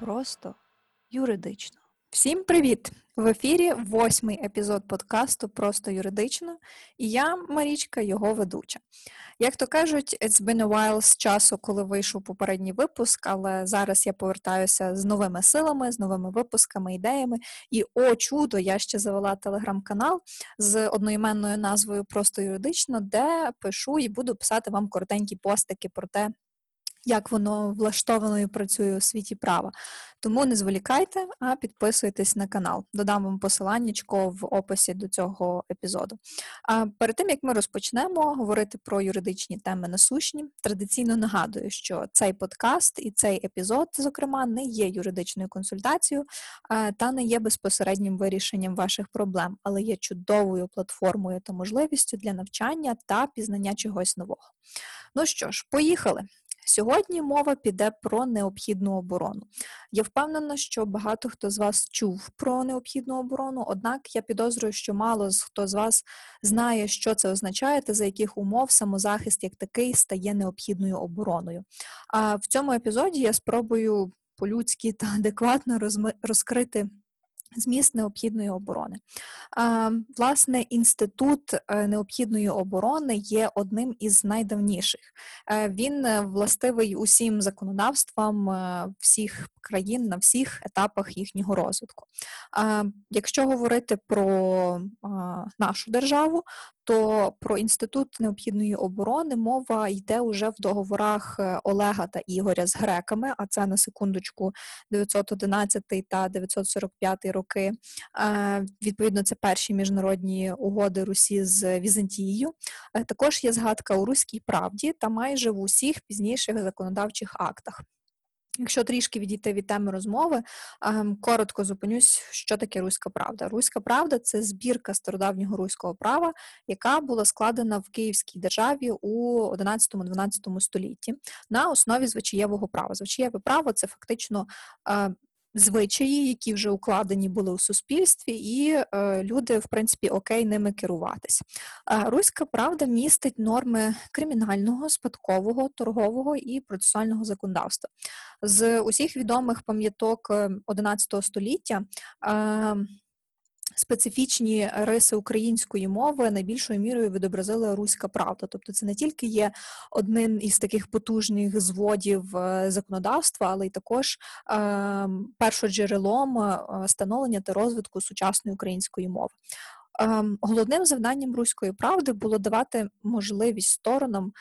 просто юридично. Всім привіт! В ефірі восьмий епізод подкасту Просто юридично, і я, Марічка, його ведуча. Як то кажуть, it's been a while з часу, коли вийшов попередній випуск, але зараз я повертаюся з новими силами, з новими випусками, ідеями. І о, чудо! Я ще завела телеграм-канал з одноіменною назвою Просто юридично, де пишу і буду писати вам коротенькі постики про те, як воно влаштовано і працює у світі права. Тому не зволікайте, а підписуйтесь на канал. Додам вам посиланнячко в описі до цього епізоду. А перед тим як ми розпочнемо говорити про юридичні теми насущні, традиційно нагадую, що цей подкаст і цей епізод, зокрема, не є юридичною консультацією та не є безпосереднім вирішенням ваших проблем, але є чудовою платформою та можливістю для навчання та пізнання чогось нового. Ну що ж, поїхали. Сьогодні мова піде про необхідну оборону. Я впевнена, що багато хто з вас чув про необхідну оборону, однак я підозрюю, що мало хто з вас знає, що це означає та за яких умов самозахист як такий стає необхідною обороною. А в цьому епізоді я спробую по-людськи та адекватно розкрити Зміст необхідної оборони. Власне, інститут е, необхідної оборони є одним із найдавніших. Е, він е, властивий усім законодавствам всіх країн на всіх етапах їхнього розвитку. Якщо говорити про нашу державу, то про інститут необхідної оборони мова йде уже в договорах Олега та Ігоря з греками, а це на секундочку 911 та 945 роки. Е, відповідно, це перші міжнародні угоди Русі з Візантією. Також є згадка у Руській правді та майже в усіх пізніших законодавчих актах. Якщо трішки відійти від теми розмови, коротко зупинюсь, що таке руська правда. Руська правда це збірка стародавнього руського права, яка була складена в Київській державі у 11-12 столітті на основі звичаєвого права. Звичаєве право це фактично звичаї, які вже укладені були у суспільстві, і е, люди, в принципі, окей ними керуватись. Е, Руська правда містить норми кримінального, спадкового, торгового і процесуального законодавства. З усіх відомих пам'яток 11 ем, століття. Специфічні риси української мови найбільшою мірою відобразила руська правда. Тобто, це не тільки є одним із таких потужних зводів е, законодавства, але й також е, першоджерелом е, становлення та розвитку сучасної української мови. Ем, головним завданням руської правди було давати можливість сторонам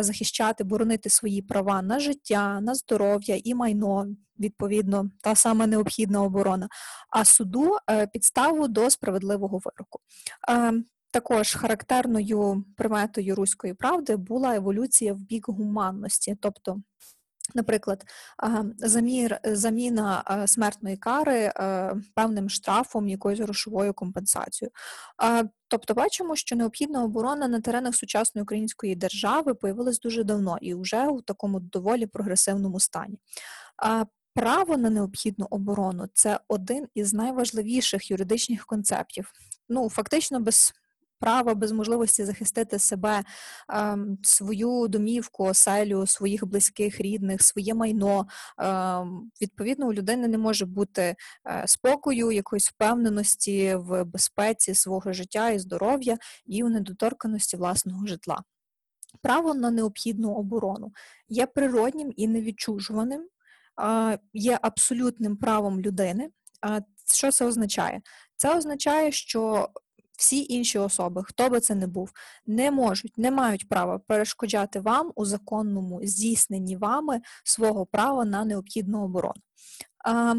захищати, боронити свої права на життя, на здоров'я і майно, відповідно, та сама необхідна оборона, а суду е, підставу до справедливого вироку. Ем, також характерною приметою руської правди була еволюція в бік гуманності, тобто Наприклад, замір, заміна смертної кари певним штрафом, якоюсь грошовою компенсацією. Тобто, бачимо, що необхідна оборона на теренах сучасної української держави появилась дуже давно і вже у такому доволі прогресивному стані. Право на необхідну оборону це один із найважливіших юридичних концептів. Ну, фактично, без права, без можливості захистити себе, ем, свою домівку, оселю, своїх близьких, рідних, своє майно. Ем, відповідно, у людини не може бути е, спокою, якоїсь впевненості в безпеці свого життя і здоров'я і у недоторканості власного житла. Право на необхідну оборону є природнім і невідчужуваним, є абсолютним правом людини. Що це означає? Це означає, що всі інші особи, хто би це не був, не можуть, не мають права перешкоджати вам у законному здійсненні вами свого права на необхідну оборону. А,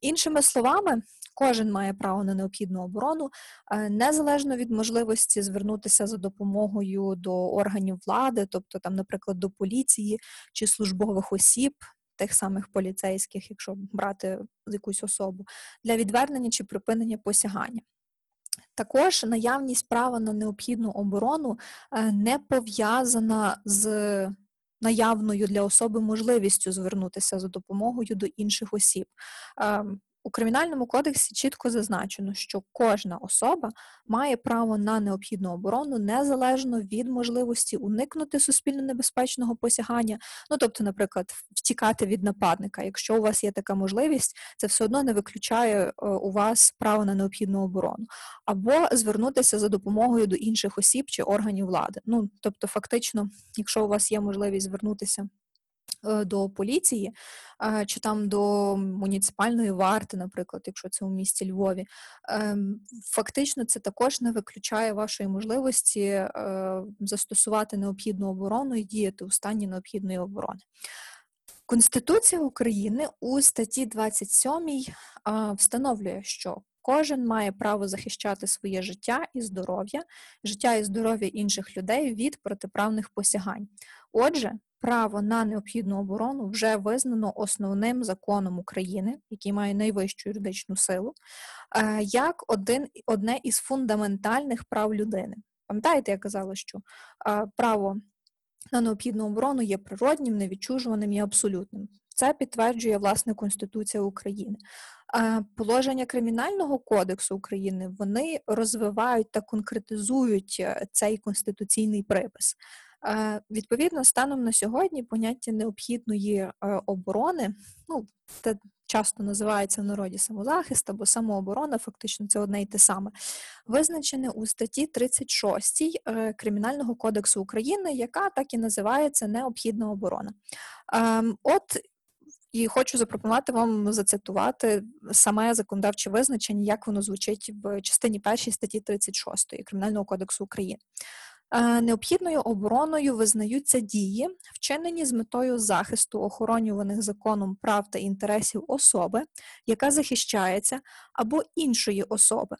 Іншими словами, кожен має право на необхідну оборону, незалежно від можливості звернутися за допомогою до органів влади, тобто, там, наприклад, до поліції чи службових осіб. Тих самих поліцейських, якщо брати якусь особу, для відвернення чи припинення посягання. Також наявність права на необхідну оборону е, не пов'язана з наявною для особи можливістю звернутися за допомогою до інших осіб. У кримінальному кодексі чітко зазначено, що кожна особа має право на необхідну оборону незалежно від можливості уникнути суспільно небезпечного посягання. Ну тобто, наприклад, втікати від нападника. Якщо у вас є така можливість, це все одно не виключає е, у вас право на необхідну оборону, або звернутися за допомогою до інших осіб чи органів влади. Ну тобто, фактично, якщо у вас є можливість звернутися. Е, до поліції, чи там до муніципальної варти, наприклад, якщо це у місті Львові, ем, фактично це також не виключає вашої можливості е, застосувати необхідну оборону і діяти у стані необхідної оборони. Конституція України у статті 27 встановлює, що кожен має право захищати своє життя і здоров'я, життя і здоров'я інших людей від протиправних посягань. Отже, право на необхідну оборону вже визнано основним законом України, який має найвищу юридичну силу, е, як один, одне із фундаментальних прав людини. Пам'ятаєте, я казала, що е, право на необхідну оборону є природнім, невідчужуваним і абсолютним. Це підтверджує власне Конституція України. Е, положення Кримінального кодексу України вони розвивають та конкретизують цей конституційний припис. Е, відповідно, станом на сьогодні поняття необхідної е, оборони, ну, це часто називається в народі самозахист або самооборона, фактично це одне й те саме, визначене у статті 36 е, Кримінального кодексу України, яка так і називається необхідна оборона. Ем, от і хочу запропонувати вам зацитувати саме законодавче визначення, як воно звучить в частині першій статті 36 Кримінального кодексу України. Е, необхідною обороною визнаються дії, вчинені з метою захисту охоронюваних законом прав та інтересів особи, яка захищається, або іншої особи,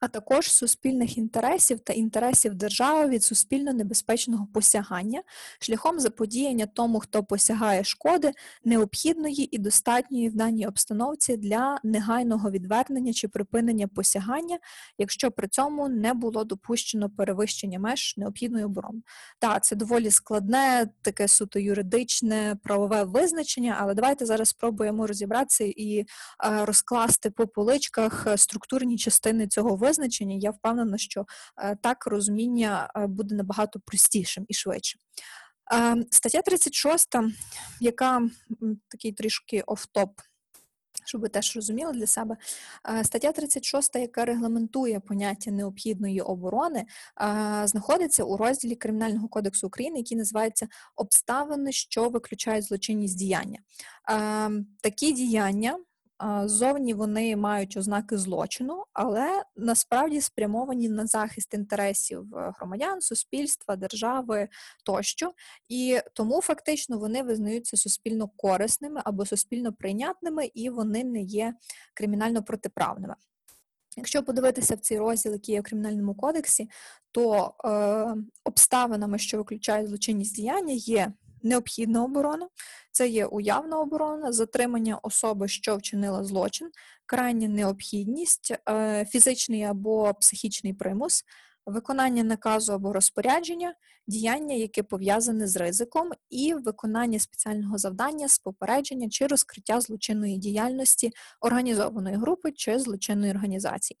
а також суспільних інтересів та інтересів держави від суспільно небезпечного посягання, шляхом заподіяння тому, хто посягає шкоди, необхідної і достатньої в даній обстановці для негайного відвернення чи припинення посягання, якщо при цьому не було допущено перевищення меж необхідної оборони. Так, це доволі складне, таке суто юридичне, правове визначення, але давайте зараз спробуємо розібратися і розкласти по поличках структурні частини цього визначення визначення, я впевнена, що е, так розуміння е, буде набагато простішим і швидшим. Е, стаття 36, яка такий трішки оф-топ, щоб ви теж розуміли для себе, стаття 36, яка регламентує поняття необхідної оборони, знаходиться у розділі Кримінального кодексу України, який називається обставини, що виключають злочинність діяння. Такі діяння Зовні вони мають ознаки злочину, але насправді спрямовані на захист інтересів е, громадян, суспільства, держави тощо, і тому фактично вони визнаються суспільно корисними або суспільно прийнятними, і вони не є кримінально протиправними. Якщо подивитися в цей розділ, який є в кримінальному кодексі, то е, обставинами, що виключають злочинність діяння, є необхідна оборона, це є уявна оборона, затримання особи, що вчинила злочин, крайня необхідність, е, фізичний або психічний примус, виконання наказу або розпорядження, діяння, яке пов'язане з ризиком, і виконання спеціального завдання з попередження чи розкриття злочинної діяльності організованої групи чи злочинної організації.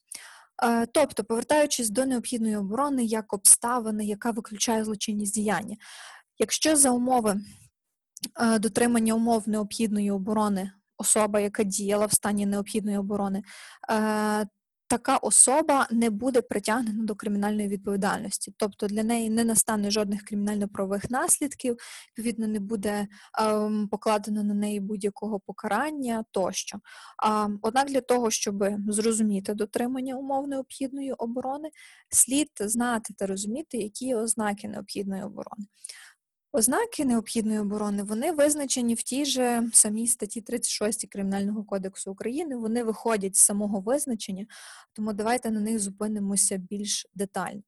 Е, тобто, повертаючись до необхідної оборони як обставини, яка виключає злочинність діяння, Якщо за умови е, дотримання умов необхідної оборони особа, яка діяла в стані необхідної оборони, е, така особа не буде притягнена до кримінальної відповідальності, тобто для неї не настане жодних кримінально-правових наслідків, відповідно, не буде ем, покладено на неї будь-якого покарання тощо. Однак для того, щоб зрозуміти дотримання умов необхідної оборони, слід знати та розуміти, які ознаки необхідної оборони. Ознаки необхідної оборони вони визначені в тій же самій статті 36 Кримінального кодексу України. Вони виходять з самого визначення, тому давайте на них зупинимося більш детально.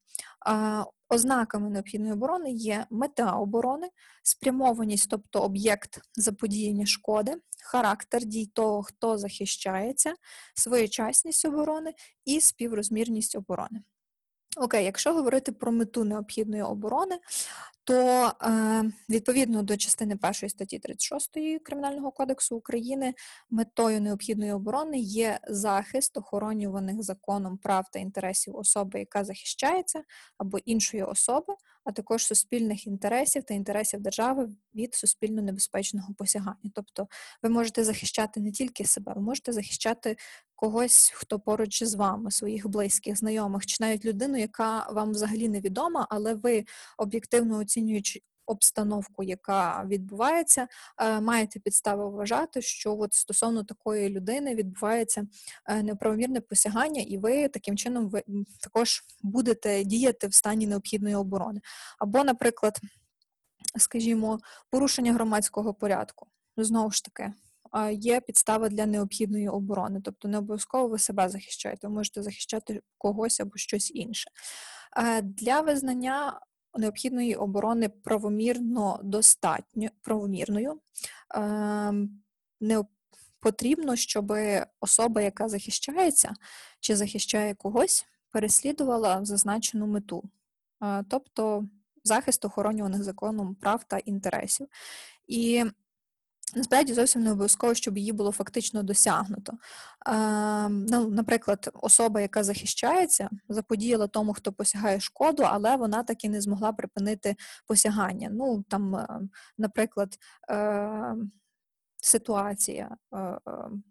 Ознаками необхідної оборони є мета оборони, спрямованість, тобто об'єкт заподіяння шкоди, характер дій того, хто захищається, своєчасність оборони і співрозмірність оборони. Окей, якщо говорити про мету необхідної оборони, то е, відповідно до частини першої статті 36 Кримінального кодексу України метою необхідної оборони є захист охоронюваних законом прав та інтересів особи, яка захищається, або іншої особи, а також суспільних інтересів та інтересів держави від суспільно небезпечного посягання. Тобто ви можете захищати не тільки себе, ви можете захищати когось, хто поруч з вами, своїх близьких, знайомих, чи навіть людину, яка вам взагалі невідома, але ви об'єктивно оцінюючи обстановку, яка відбувається, е, маєте підстави вважати, що от стосовно такої людини відбувається е, неправомірне посягання, і ви таким чином ви також будете діяти в стані необхідної оборони. Або, наприклад, скажімо, порушення громадського порядку. Знову ж таки, є підстава для необхідної оборони, тобто не обов'язково ви себе захищаєте, ви можете захищати когось або щось інше. Для визнання необхідної оборони правомірно достатньо правомірною. Не потрібно, щоб особа, яка захищається чи захищає когось, переслідувала зазначену мету, тобто захист охоронюваних законом прав та інтересів. І Насправді зовсім не обов'язково, щоб її було фактично досягнуто. Ну, Наприклад, особа, яка захищається, заподіяла тому, хто посягає шкоду, але вона так і не змогла припинити посягання. Ну, там, е, Наприклад, е, ситуація, е,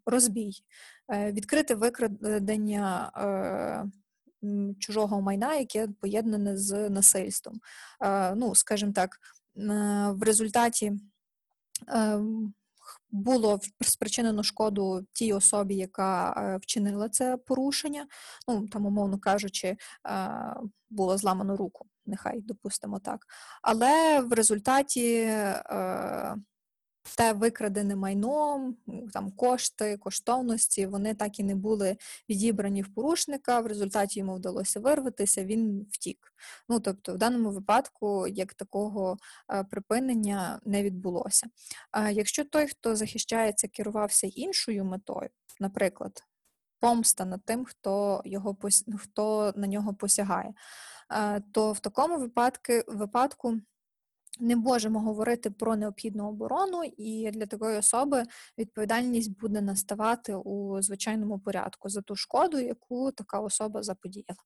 розбій, відкрите викрадення. Чужого майна, яке поєднане з насильством. Ну, скажімо так, в результаті було спричинено шкоду тій особі, яка е, вчинила це порушення, ну там, умовно кажучи, е, було зламано руку, нехай допустимо так. Але в результаті е, те викрадене майно, там кошти, коштовності, вони так і не були відібрані в порушника. В результаті йому вдалося вирватися, він втік. Ну тобто, в даному випадку як такого е, припинення не відбулося. Якщо той, хто захищається, керувався іншою метою, наприклад, помста над тим, хто його хто на нього посягає, е, то в такому випадку випадку не можемо говорити про необхідну оборону, і для такої особи відповідальність буде наставати у звичайному порядку за ту шкоду, яку така особа заподіяла.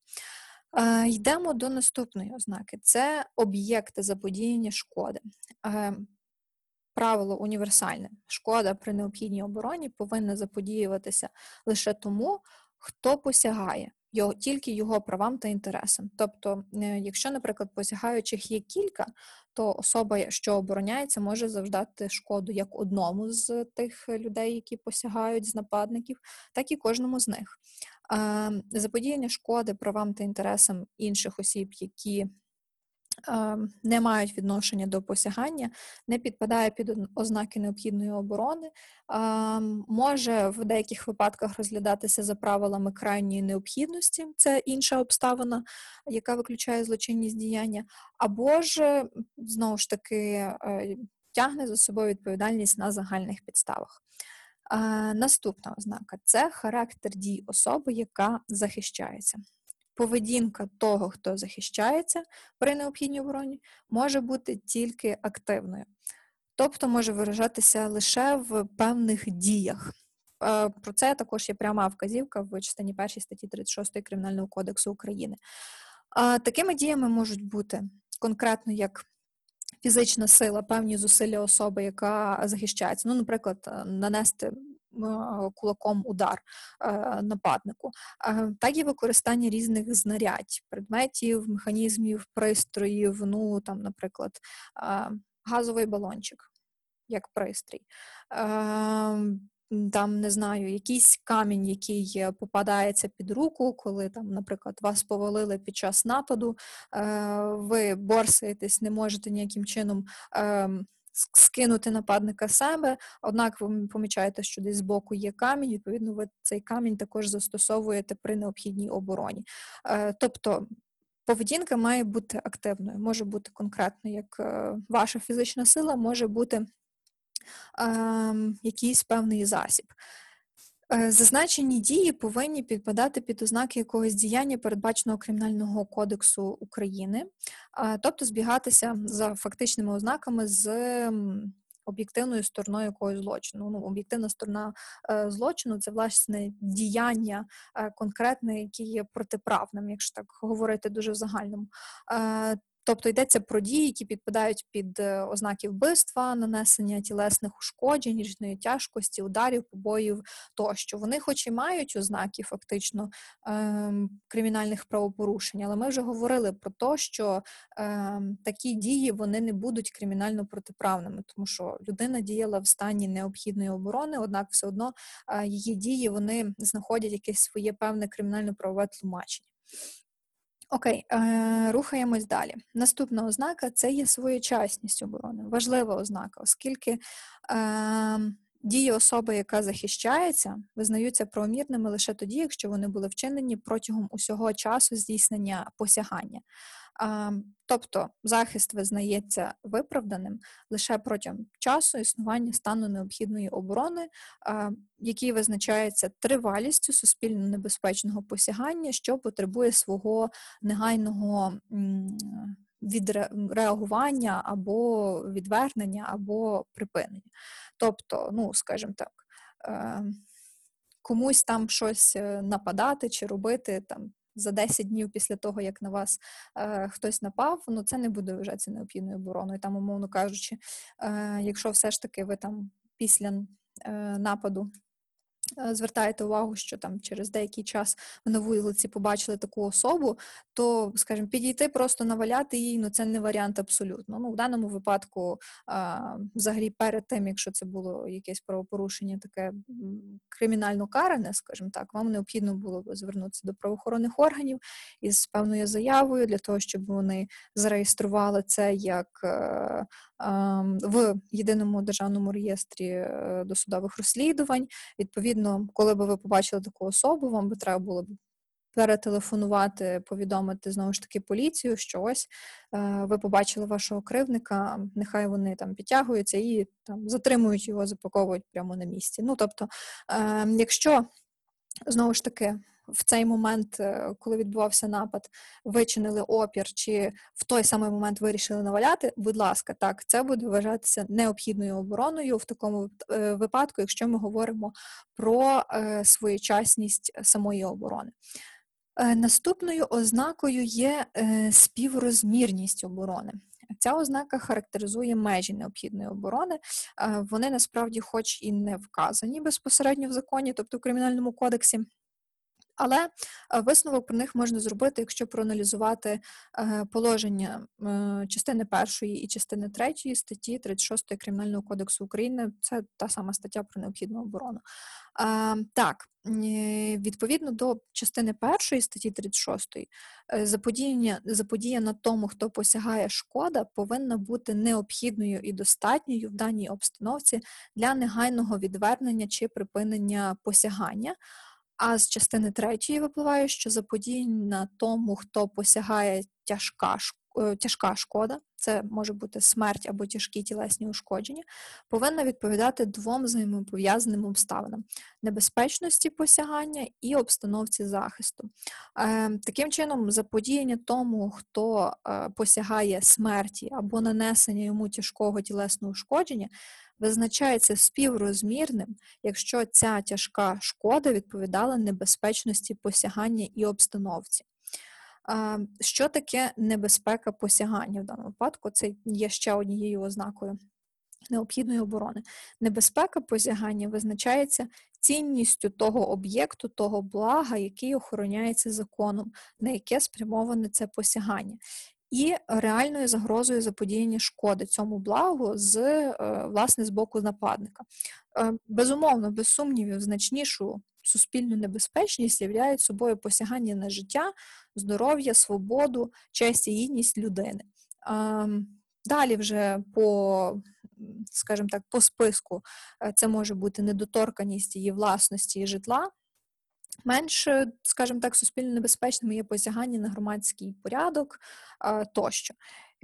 Е, йдемо до наступної ознаки: це об'єкти заподіяння шкоди. Е, правило універсальне: шкода при необхідній обороні повинна заподіюватися лише тому, хто посягає його, тільки його правам та інтересам. Тобто, е, якщо, наприклад, посягаючих є кілька, то особа, що обороняється, може завждати шкоду як одному з тих людей, які посягають з нападників, так і кожному з них. Заподіяння шкоди правам та інтересам інших осіб, які не мають відношення до посягання, не підпадає під ознаки необхідної оборони, може в деяких випадках розглядатися за правилами крайньої необхідності, це інша обставина, яка виключає злочинність діяння, або ж знову ж таки е, тягне за собою відповідальність на загальних підставах. Наступна ознака це характер дій особи, яка захищається поведінка того, хто захищається при необхідній обороні, може бути тільки активною, тобто може виражатися лише в певних діях. Е, про це також є пряма вказівка в частині 1 статті 36 Кримінального кодексу України. Такими діями можуть бути конкретно як фізична сила, певні зусилля особи, яка захищається. Ну, наприклад, е, нанести кулаком удар е, нападнику, так і використання різних знарядь, предметів, механізмів, пристроїв, ну там, наприклад, газовий балончик, як пристрій. Там не знаю, якийсь камінь, який попадається під руку, коли там, наприклад, вас повалили під час нападу, е, ви борсаєтесь, не можете ніяким чином ем, скинути нападника себе, однак ви помічаєте, що десь збоку є камінь, відповідно, ви цей камінь також застосовуєте при необхідній обороні. Е, тобто поведінка має бути активною, може бути конкретно як е, ваша фізична сила, може бути ем, якийсь певний засіб. Е, зазначені дії повинні підпадати під ознаки якогось діяння, передбаченого Кримінального кодексу України, тобто збігатися за фактичними ознаками з об'єктивною стороною якогось злочину. Ну, Об'єктивна сторона е, злочину це власне діяння е, конкретне, яке є протиправним, якщо так говорити дуже в загальному. Тобто йдеться про дії, які підпадають під е, ознаки вбивства, нанесення тілесних ушкоджень, різної тяжкості, ударів, побоїв тощо. Вони, хоч і мають ознаки фактично ем, кримінальних правопорушень, але ми вже говорили про те, що ем, такі дії вони не будуть кримінально протиправними, тому що людина діяла в стані необхідної оборони, однак все одно е, її дії вони знаходять якесь своє певне кримінально-правове тлумачення. Окей, е, рухаємось далі. Наступна ознака це є своєчасність оборони. Важлива ознака, оскільки е, дії особи, яка захищається, визнаються правомірними лише тоді, якщо вони були вчинені протягом усього часу здійснення посягання. Тобто захист визнається виправданим лише протягом часу існування стану необхідної оборони, який визначається тривалістю суспільно небезпечного посягання, що потребує свого негайного відреагування або відвернення, або припинення. Тобто, ну, скажімо так. Ем, комусь там щось е, нападати чи робити там за 10 днів після того, як на вас е, хтось напав, ну це не буде вважатися необхідною обороною. Там, умовно кажучи, е, якщо все ж таки ви там після е, нападу звертаєте увагу, що там через деякий час ви на вулиці побачили таку особу, то, скажімо, підійти просто наваляти її, ну це не варіант абсолютно. Ну, в даному випадку, взагалі, перед тим, якщо це було якесь правопорушення, таке кримінально каране, скажімо так, вам необхідно було б звернутися до правоохоронних органів із певною заявою для того, щоб вони зареєстрували це як е, в єдиному державному реєстрі е, досудових розслідувань. Відповідно, коли би ви побачили таку особу, вам би треба було б перетелефонувати, повідомити знову ж таки поліцію, що ось е, ви побачили вашого кривника, нехай вони там підтягуються і там затримують його, запаковують прямо на місці. Ну тобто, ем, якщо знову ж таки в цей момент, е, коли відбувався напад, вичинили опір, чи в той самий момент вирішили наваляти, будь ласка, так, це буде вважатися необхідною обороною в такому е, випадку, якщо ми говоримо про е, своєчасність самої оборони. Наступною ознакою є співрозмірність оборони. Ця ознака характеризує межі необхідної оборони. Вони насправді, хоч і не вказані безпосередньо в законі, тобто в кримінальному кодексі. Але е, висновок про них можна зробити, якщо проаналізувати е, положення е, частини першої і частини третьої статті 36 Кримінального кодексу України. Це та сама стаття про необхідну оборону. Так, відповідно до частини першої статті 36, заподіяння заподіяна тому, хто посягає шкода, повинна бути необхідною і достатньою в даній обстановці для негайного відвернення чи припинення посягання. А з частини третьої випливає, що заподіяна тому, хто посягає тяжка е, тяжка шкода, це може бути смерть або тяжкі тілесні ушкодження, повинна відповідати двом взаємопов'язаним обставинам небезпечності посягання і обстановці захисту. Е, таким чином, заподіяння тому, хто е, посягає смерті або нанесення йому тяжкого тілесного ушкодження, визначається співрозмірним, якщо ця тяжка шкода відповідала небезпечності посягання і обстановці. Що таке небезпека посягання в даному випадку? Це є ще однією ознакою необхідної оборони. Небезпека посягання визначається цінністю того об'єкту, того блага, який охороняється законом, на яке спрямоване це посягання і реальною загрозою заподіяння шкоди цьому благу з е, власне з боку нападника. Е, безумовно, без сумнівів, значнішу суспільну небезпечність являють собою посягання на життя, здоров'я, свободу, честь і гідність людини. Ем, далі вже по скажімо так, по списку е, це може бути недоторканість її власності і житла, Менш, скажімо так, суспільно небезпечними є посягання на громадський порядок тощо.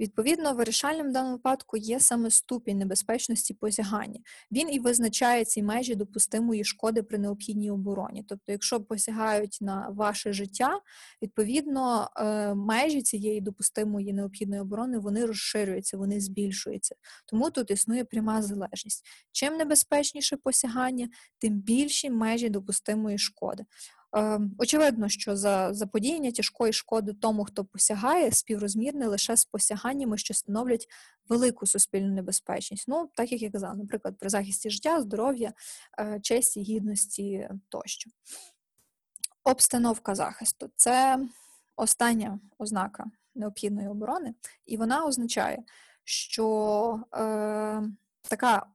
Відповідно, вирішальним в даному випадку є саме ступінь небезпечності посягання. Він і визначає ці межі допустимої шкоди при необхідній обороні. Тобто, якщо посягають на ваше життя, відповідно е, межі цієї допустимої необхідної оборони вони розширюються, вони збільшуються. Тому тут існує пряма залежність. Чим небезпечніше посягання, тим більші межі допустимої шкоди. Ем, очевидно, що за заподіяння тяжкої шкоди тому, хто посягає, співрозмірне лише з посяганнями, що становлять велику суспільну небезпечність. Ну, так як я казала, наприклад, при захисті життя, здоров'я, е, честі, гідності тощо. Обстановка захисту це остання ознака необхідної оборони, і вона означає, що е, така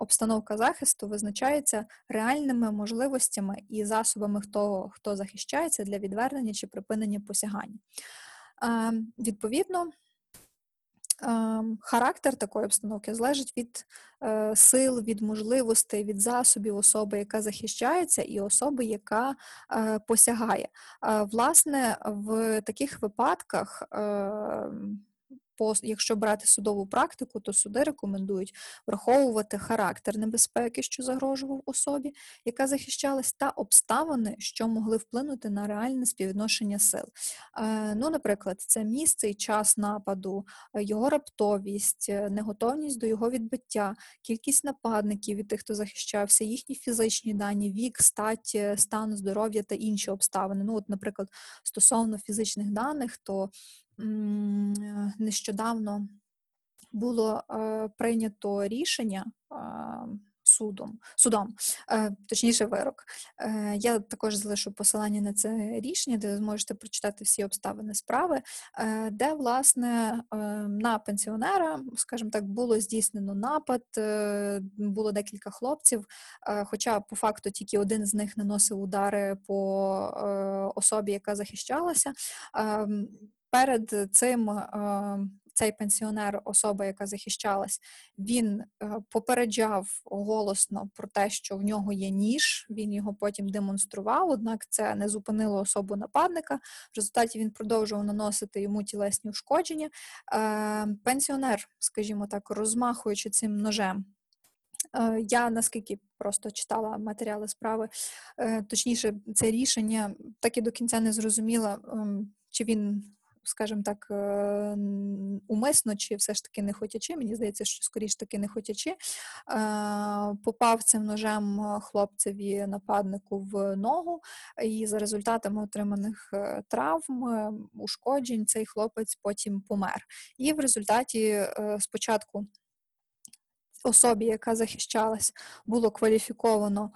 обстановка захисту визначається реальними можливостями і засобами того, хто захищається для відвернення чи припинення посягання. Е, Відповідно, е, характер такої обстановки залежить від е, сил, від можливостей, від засобів особи, яка захищається, і особи, яка посягає. Власне, в таких випадках. Якщо брати судову практику, то суди рекомендують враховувати характер небезпеки, що загрожував особі, яка захищалась, та обставини, що могли вплинути на реальне співвідношення сил. Е, ну, наприклад, це місце і час нападу, його раптовість, е, неготовність до його відбиття, кількість нападників від тих, хто захищався, їхні фізичні дані, вік, стать, е, стан здоров'я та інші обставини. Ну, от, наприклад, стосовно фізичних даних, то нещодавно було е, прийнято рішення е, судом, судом, е, точніше, вирок. Я також залишу посилання на це рішення, де ви зможете прочитати всі обставини справи, де, власне, на пенсіонера, скажімо так, було здійснено напад, було декілька хлопців, хоча по факту тільки один з них наносив удари по особі, яка захищалася. Перед цим е, цей пенсіонер, особа, яка захищалась, він е, попереджав голосно про те, що в нього є ніж. Він його потім демонстрував, однак це не зупинило особу нападника. В результаті він продовжував наносити йому тілесні ушкодження. Е, пенсіонер, скажімо так, розмахуючи цим ножем. Я наскільки просто читала матеріали справи, точніше, це рішення так і до кінця не зрозуміла, ем, чи він скажімо так, е, умисно, чи все ж таки не хотячи, мені здається, що скоріш таки не хотячи, е, попав цим ножем хлопцеві нападнику в ногу, і за результатами отриманих е, травм, ушкоджень, цей хлопець потім помер. І в результаті спочатку особі, яка захищалась, було кваліфіковано.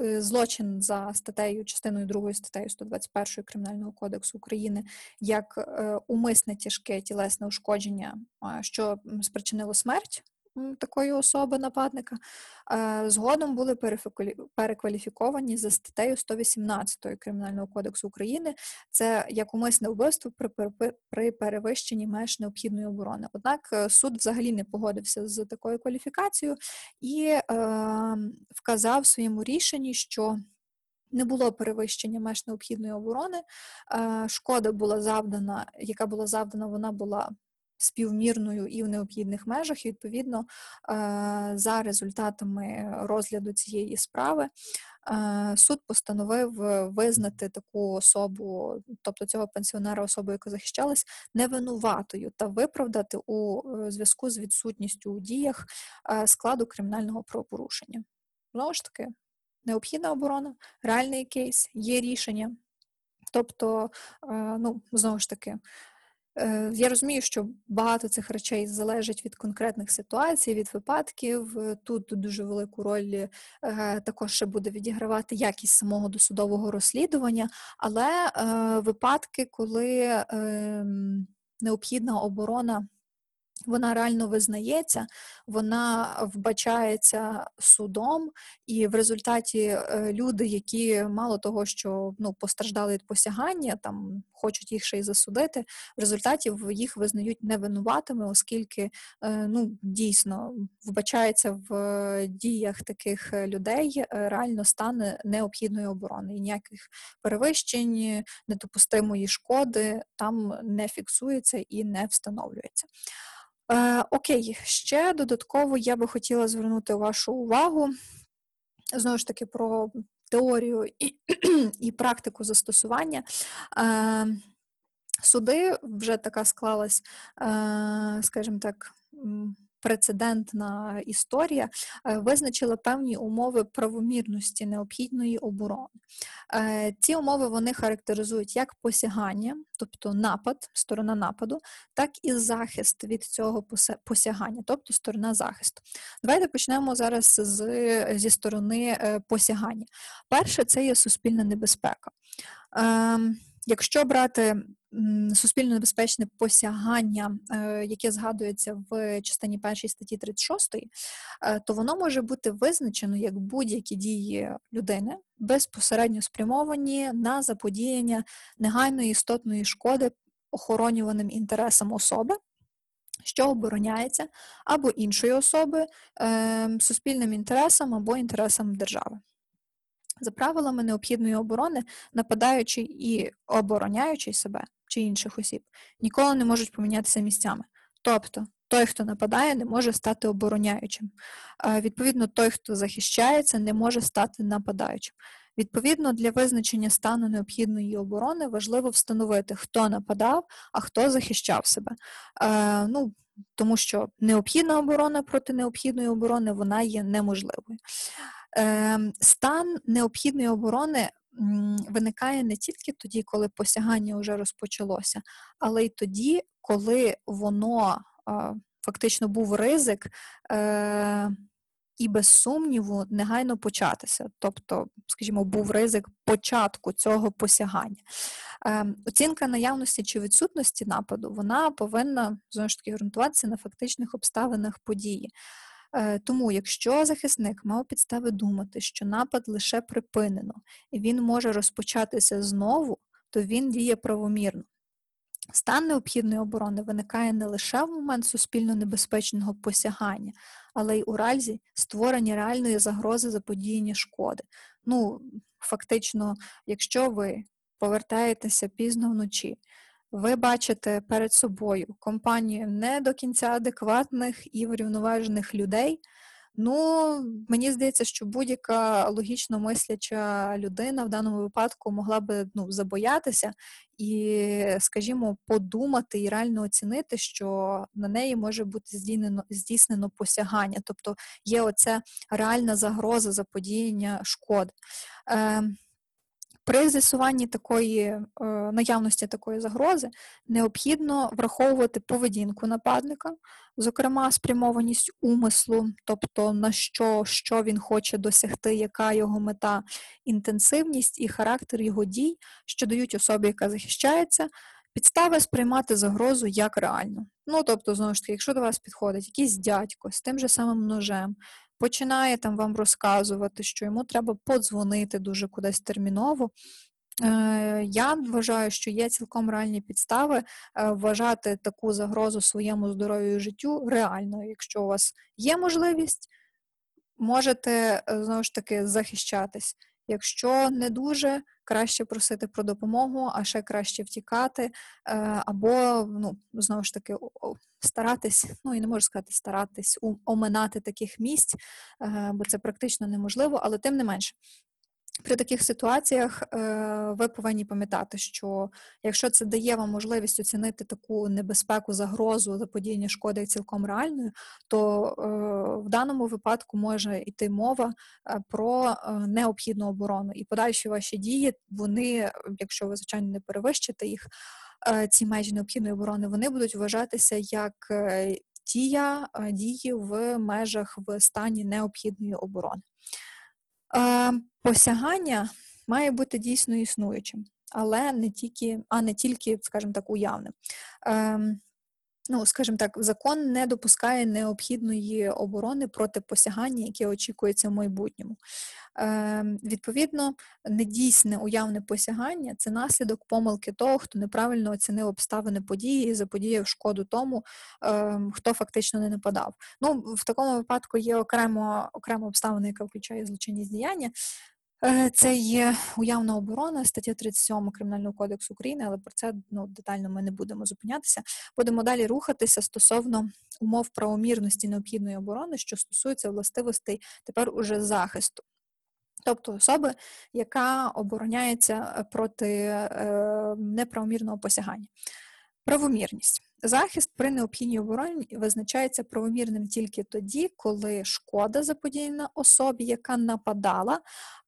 Е, злочин за статтею, частиною 2 статтею 121 Кримінального кодексу України як е, умисне тяжке тілесне ушкодження, що спричинило смерть такої особи нападника, згодом були перекваліфіковані за статтею 118 Кримінального кодексу України. Це як умисне вбивство при перевищенні меж необхідної оборони. Однак е, суд взагалі не погодився з такою кваліфікацією і е, вказав в своєму рішенні, що не було перевищення меж необхідної оборони. Е, шкода була завдана, яка була завдана, вона була співмірною і в необхідних межах. І, відповідно, е, за результатами розгляду цієї справи. Е, суд постановив визнати таку особу, тобто цього пенсіонера, особу, яка захищалась, невинуватою та виправдати у е, зв'язку з відсутністю у діях складу кримінального правопорушення. Знову ж таки, необхідна оборона, реальний кейс, є рішення. Тобто, ну, знову ж таки, я розумію, що багато цих речей залежить від конкретних ситуацій, від випадків. Тут дуже велику роль е, також ще буде відігравати якість самого досудового розслідування, але е, випадки, коли ем, необхідна оборона вона реально визнається, вона вбачається судом, і в результаті е, люди, які мало того, що ну постраждали від посягання, там хочуть їх ще й засудити. В результаті їх визнають невинуватими, оскільки е, ну дійсно вбачається в діях таких людей е, реально стане необхідної оборони і ніяких перевищень, недопустимої шкоди там не фіксується і не встановлюється. Е, Окей, ще додатково я би хотіла звернути вашу увагу знову ж таки про теорію і, і практику застосування. Е, Суди вже така склалась, е, скажімо так прецедентна історія е, визначила певні умови правомірності необхідної оборони. Е, ці умови вони характеризують як посягання, тобто напад, сторона нападу, так і захист від цього посягання, тобто сторона захисту. Давайте почнемо зараз з, зі сторони е, посягання. Перше, це є суспільна небезпека. Ем, якщо брати суспільно небезпечне посягання, е, яке згадується в частині першій статті 36, е, то воно може бути визначено як будь-які дії людини, безпосередньо спрямовані на заподіяння негайної істотної шкоди охоронюваним інтересам особи. Що обороняється або іншої особи е, суспільним інтересам або інтересам держави. За правилами необхідної оборони, нападаючи і обороняючи себе чи інших осіб, ніколи не можуть помінятися місцями. Тобто, той, хто нападає, не може стати обороняючим. Відповідно, той, хто захищається, не може стати нападаючим. Відповідно, для визначення стану необхідної оборони важливо встановити, хто нападав, а хто захищав себе. Е, ну, Тому що необхідна оборона проти необхідної оборони вона є неможливою. Ем, стан необхідної оборони виникає не тільки тоді, коли посягання вже розпочалося, але й тоді, коли воно фактично був ризик. Е, і без сумніву негайно початися, тобто, скажімо, був ризик початку цього посягання. Ем, оцінка наявності чи відсутності нападу вона повинна знову ж таки ґрунтуватися на фактичних обставинах події. Е, тому, якщо захисник мав підстави думати, що напад лише припинено і він може розпочатися знову, то він діє правомірно. Стан необхідної оборони виникає не лише в момент суспільно небезпечного посягання, але й у разі створення реальної загрози заподіяння шкоди. Ну, фактично, якщо ви повертаєтеся пізно вночі, ви бачите перед собою компанію не до кінця адекватних і врівноважених людей. Ну, мені здається, що будь-яка логічно мисляча людина в даному випадку могла би ну, забоятися і, скажімо, подумати і реально оцінити, що на неї може бути здійснено здійснено посягання, тобто є оця реальна загроза заподіяння шкод. Е, при з'ясуванні такої е, наявності такої загрози необхідно враховувати поведінку нападника, зокрема спрямованість умислу, тобто на що, що він хоче досягти, яка його мета, інтенсивність і характер його дій, що дають особі, яка захищається, підстави сприймати загрозу як реальну. Ну, тобто, знову ж таки, якщо до вас підходить якийсь дядько з тим же самим ножем, починає там вам розказувати, що йому треба подзвонити дуже кудись терміново. Е, я вважаю, що є цілком реальні підстави е, вважати таку загрозу своєму здоров'ю і життю реальною. Якщо у вас є можливість, можете е, знову ж таки захищатись. Якщо не дуже, краще просити про допомогу, а ще краще втікати, е, або ну, знову ж таки старатись, ну і не можу сказати, старатись оминати таких місць, е, бо це практично неможливо, але тим не менше. При таких ситуаціях е, ви повинні пам'ятати, що якщо це дає вам можливість оцінити таку небезпеку, загрозу заподіяння шкоди цілком реальною, то е, в даному випадку може йти мова е, про необхідну оборону. І подальші ваші дії, вони, якщо ви звичайно не перевищите їх, ці межі необхідної оборони, вони будуть вважатися як дія дії в межах в стані необхідної оборони. Посягання має бути дійсно існуючим, але не тільки, а не тільки, скажімо так, уявним. Ем, ну, скажімо так, закон не допускає необхідної оборони проти посягання, яке очікується в майбутньому. Е, Відповідно, недійсне уявне посягання це наслідок помилки того, хто неправильно оцінив обставини події і заподіяв шкоду тому, е, хто фактично не нападав. Ну, в такому випадку є окремо окрема обставина, яка включає злочинність діяння. Е, це є уявна оборона, стаття 37 Кримінального кодексу України, але про це ну, детально ми не будемо зупинятися. Будемо далі рухатися стосовно умов правомірності необхідної оборони, що стосується властивостей тепер уже захисту. Тобто особи, яка обороняється е, проти е, неправомірного посягання. Правомірність. Захист при необхідній обороні визначається правомірним тільки тоді, коли шкода заподіяна особі, яка нападала,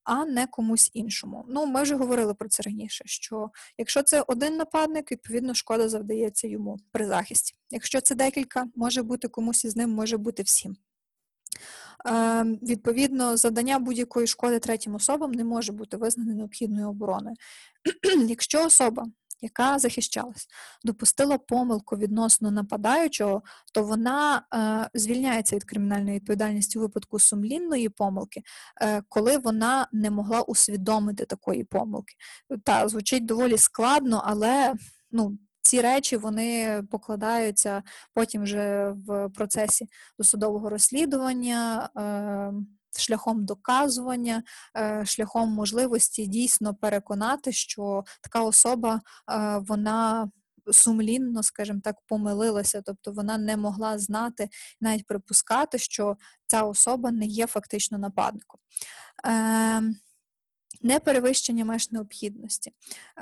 а не комусь іншому. Ну, ми вже говорили про це раніше. Що якщо це один нападник, відповідно шкода завдається йому при захисті. Якщо це декілька, може бути комусь із ним, може бути всім. Е, Відповідно, завдання будь-якої шкоди третім особам не може бути визнане необхідною обороною. Якщо особа яка захищалась, допустила помилку відносно нападаючого, то вона е, звільняється від кримінальної відповідальності у випадку сумлінної помилки, е, коли вона не могла усвідомити такої помилки. Та звучить доволі складно, але ну. Ці речі вони покладаються потім вже в процесі досудового розслідування. Е, шляхом доказування, е, шляхом можливості дійсно переконати, що така особа е, вона сумлінно, скажімо так, помилилася, тобто вона не могла знати, навіть припускати, що ця особа не є фактично нападником. Ем, Неперевищення меж необхідності.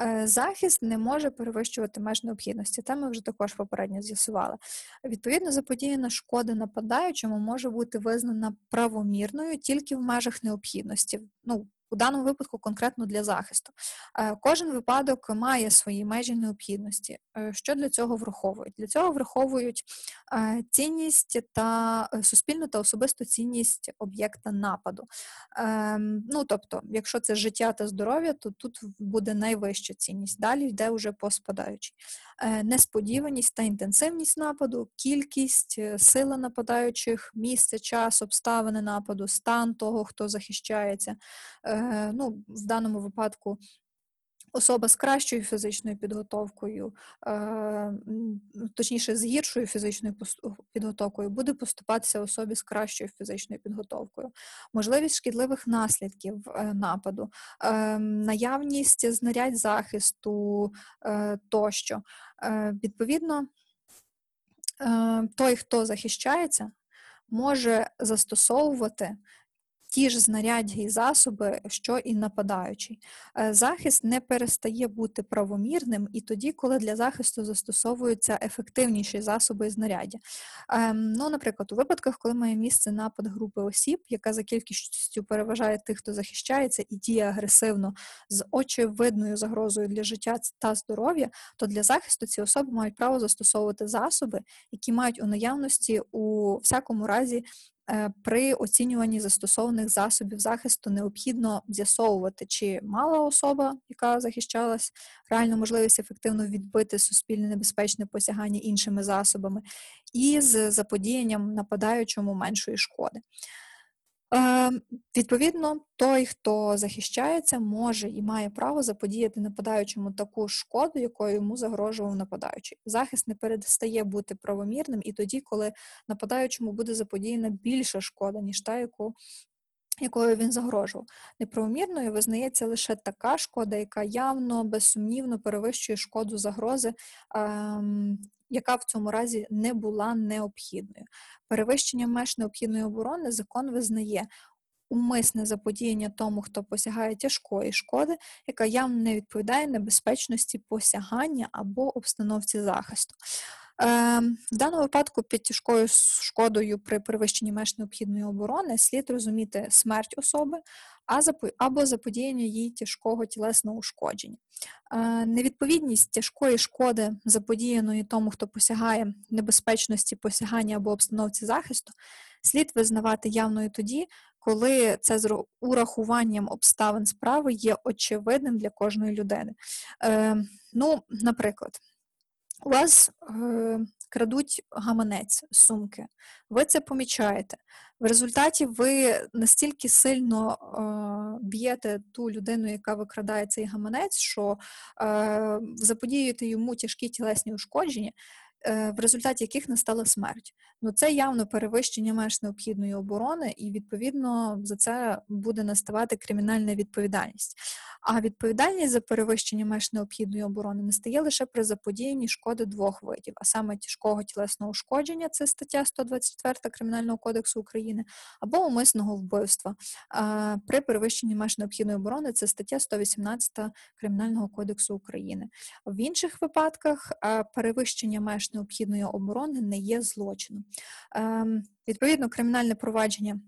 Е, захист не може перевищувати меж необхідності. Та ми вже також попередньо з'ясували. Відповідно, заподіяна шкода нападаючому може бути визнана правомірною тільки в межах необхідності. Ну, у даному випадку конкретно для захисту. Е, кожен випадок має свої межі необхідності. Е, що для цього враховують? Для цього враховують е, цінність та суспільну та особисту цінність об'єкта нападу. Ем, ну, тобто, якщо це життя та здоров'я, то тут буде найвища цінність. Далі йде вже по спадаючій. Несподіваність та інтенсивність нападу, кількість, сила нападаючих, місце, час, обставини нападу, стан того, хто захищається. Е, ну, в даному випадку. Особа з кращою фізичною підготовкою, е, точніше, з гіршою фізичною підготовкою, буде поступатися особі з кращою фізичною підготовкою, можливість шкідливих наслідків е, нападу, наявність знарядь захисту тощо. Відповідно, той, хто захищається, може застосовувати ті ж знаряддя і засоби, що і нападаючий. Е, захист не перестає бути правомірним і тоді, коли для захисту застосовуються ефективніші засоби і знаряддя. Ем, ну, Наприклад, у випадках, коли має місце напад групи осіб, яка за кількістю переважає тих, хто захищається, і діє агресивно з очевидною загрозою для життя та здоров'я, то для захисту ці особи мають право застосовувати засоби, які мають у наявності у всякому разі при оцінюванні застосованих засобів захисту необхідно з'ясовувати, чи мала особа, яка захищалась, реальну можливість ефективно відбити суспільне небезпечне посягання іншими засобами, і з заподіянням нападаючому меншої шкоди. Е, Відповідно, той, хто захищається, може і має право заподіяти нападаючому таку шкоду, якою йому загрожував нападаючий. Захист не перестає бути правомірним і тоді, коли нападаючому буде заподіяна більша шкода, ніж та, яку. Якою він загрожував. Неправомірною визнається лише така шкода, яка явно, безсумнівно перевищує шкоду загрози, ем, яка в цьому разі не була необхідною. Перевищення меж необхідної оборони закон визнає умисне заподіяння тому, хто посягає тяжкої шкоди, яка явно не відповідає небезпечності посягання або обстановці захисту. Ем, в даному випадку під тяжкою шкодою при перевищенні меж необхідної оборони слід розуміти смерть особи або заподіяння їй тяжкого тілесного ушкодження. Е, невідповідність тяжкої шкоди, заподіяної тому, хто посягає небезпечності посягання або обстановці захисту, слід визнавати явною тоді, коли це з урахуванням обставин справи є очевидним для кожної людини. Е, ну, Наприклад, у вас е, крадуть гаманець сумки. Ви це помічаєте. В результаті ви настільки сильно е, б'єте ту людину, яка викрадає цей гаманець, що е, заподіюєте йому тяжкі тілесні ушкодження, в результаті яких настала смерть. Ну це явно перевищення меж необхідної оборони, і відповідно за це буде наставати кримінальна відповідальність. А відповідальність за перевищення меж необхідної оборони настає лише при заподіянні шкоди двох видів, а саме тяжкого тілесного ушкодження, це стаття 124 Кримінального кодексу України, або умисного вбивства. При перевищенні меж необхідної оборони це стаття 118 Кримінального кодексу України. В інших випадках перевищення меж необхідної оборони не є злочином. Ем, відповідно, кримінальне провадження,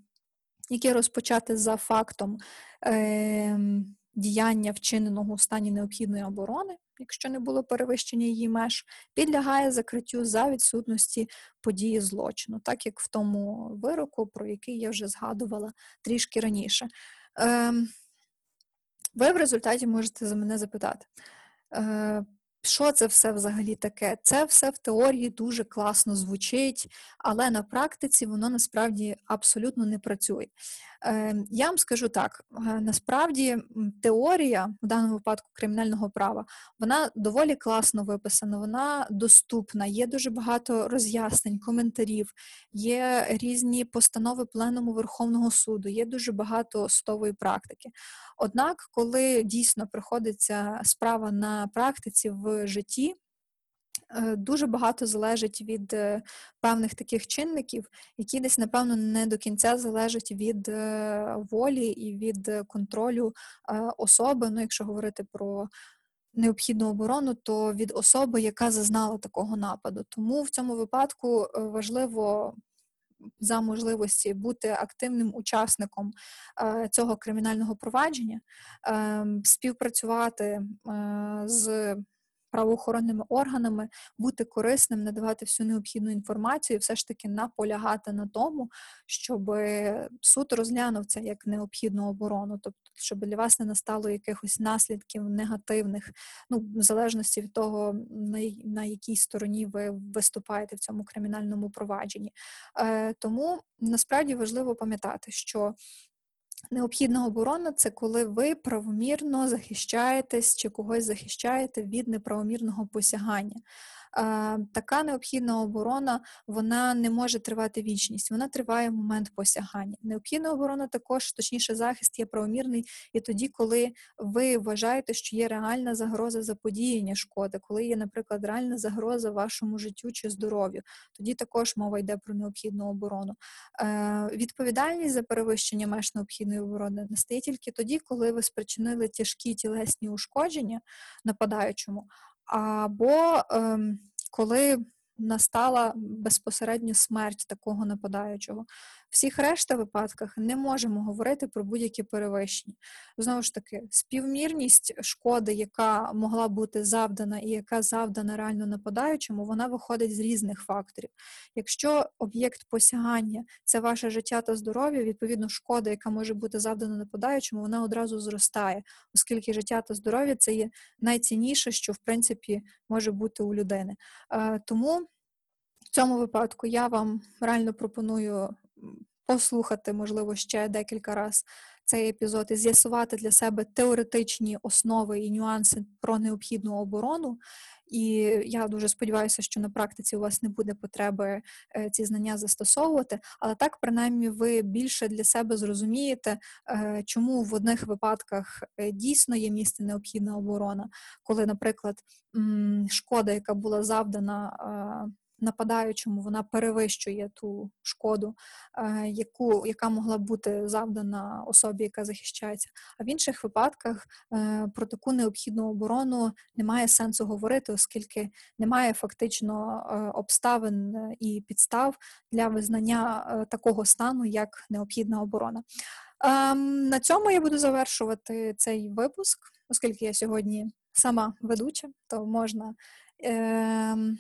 яке розпочати за фактом ем, діяння, вчиненого у стані необхідної оборони, якщо не було перевищення її меж, підлягає закриттю за відсутності події злочину, так як в тому вироку, про який я вже згадувала трішки раніше. Ем, ви в результаті можете за мене запитати. Що це все взагалі таке? Це все в теорії дуже класно звучить, але на практиці воно насправді абсолютно не працює. Ем, я вам скажу так: е, насправді теорія в даному випадку кримінального права вона доволі класно виписана, вона доступна, є дуже багато роз'яснень, коментарів, є різні постанови Пленуму Верховного суду, є дуже багато судової практики. Однак, коли дійсно приходиться справа на практиці в житті, дуже багато залежить від е, певних таких чинників, які десь, напевно, не до кінця залежать від е, волі і від контролю особи. Ну, якщо говорити про необхідну оборону, то від особи, яка зазнала такого нападу. Тому в цьому випадку важливо. За можливості бути активним учасником цього кримінального провадження, ем, співпрацювати з правоохоронними органами, бути корисним, надавати всю необхідну інформацію, і все ж таки наполягати на тому, щоб суд розглянув це як необхідну оборону, тобто, щоб для вас не настало якихось наслідків негативних, ну в залежності від того, на якій стороні ви виступаєте в цьому кримінальному провадженні. Е, Тому насправді важливо пам'ятати, що Необхідна оборона це коли ви правомірно захищаєтесь чи когось захищаєте від неправомірного посягання така необхідна оборона вона не може тривати вічність, вона триває в момент посягання. Необхідна оборона також, точніше, захист є правомірний і тоді, коли ви вважаєте, що є реальна загроза заподіяння шкоди, коли є, наприклад, реальна загроза вашому життю чи здоров'ю, тоді також мова йде про необхідну оборону. Е, Відповідальність за перевищення меж необхідної оборони настає тільки тоді, коли ви спричинили тяжкі тілесні ушкодження нападаючому або ем, коли настала безпосередньо смерть такого нападаючого. Всіх решта випадках не можемо говорити про будь-які перевищення. Знову ж таки, співмірність шкоди, яка могла бути завдана і яка завдана реально нападаючому, вона виходить з різних факторів. Якщо об'єкт посягання це ваше життя та здоров'я, відповідно, шкода, яка може бути завдана нападаючому, вона одразу зростає, оскільки життя та здоров'я це є найцінніше, що в принципі може бути у людини. Е, тому в цьому випадку я вам реально пропоную послухати, можливо, ще декілька разів цей епізод і з'ясувати для себе теоретичні основи і нюанси про необхідну оборону. І я дуже сподіваюся, що на практиці у вас не буде потреби е, ці знання застосовувати, але так, принаймні, ви більше для себе зрозумієте, е, чому в одних випадках е, дійсно є місце необхідна оборона, коли, наприклад, шкода, яка була завдана нападаючому вона перевищує ту шкоду, е, яку, яка могла бути завдана особі, яка захищається. А в інших випадках е, про таку необхідну оборону немає сенсу говорити, оскільки немає фактично е, обставин і підстав для визнання такого стану, як необхідна оборона. Ем, на цьому я буду завершувати цей випуск, оскільки я сьогодні сама ведуча, то можна. Ем,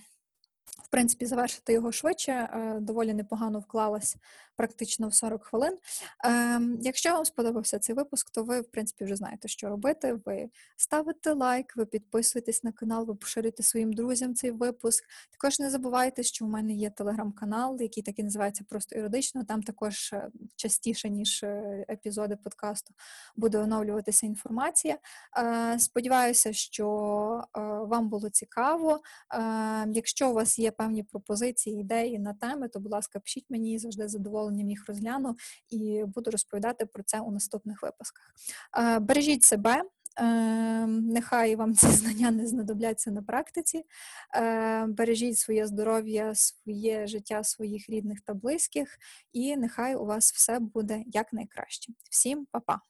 в принципі, завершити його швидше. Е, доволі непогано вклалась практично в 40 хвилин. Ем, якщо вам сподобався цей випуск, то ви, в принципі, вже знаєте, що робити. Ви ставите лайк, ви підписуєтесь на канал, ви поширюєте своїм друзям цей випуск. Також не забувайте, що у мене є телеграм-канал, який так і називається просто юридично. Там також е, частіше, ніж е, епізоди подкасту, буде оновлюватися інформація. Сподіваюся, що вам було цікаво. Е, Якщо у вас є певні пропозиції, ідеї на теми, то, будь ласка, пишіть мені завжди з задоволенням їх розгляну і буду розповідати про це у наступних випусках. Е, Бережіть себе. е, Нехай вам ці знання не знадобляться на практиці. Е, Бережіть своє здоров'я, своє життя своїх рідних та близьких, і нехай у вас все буде якнайкраще. Всім па-па!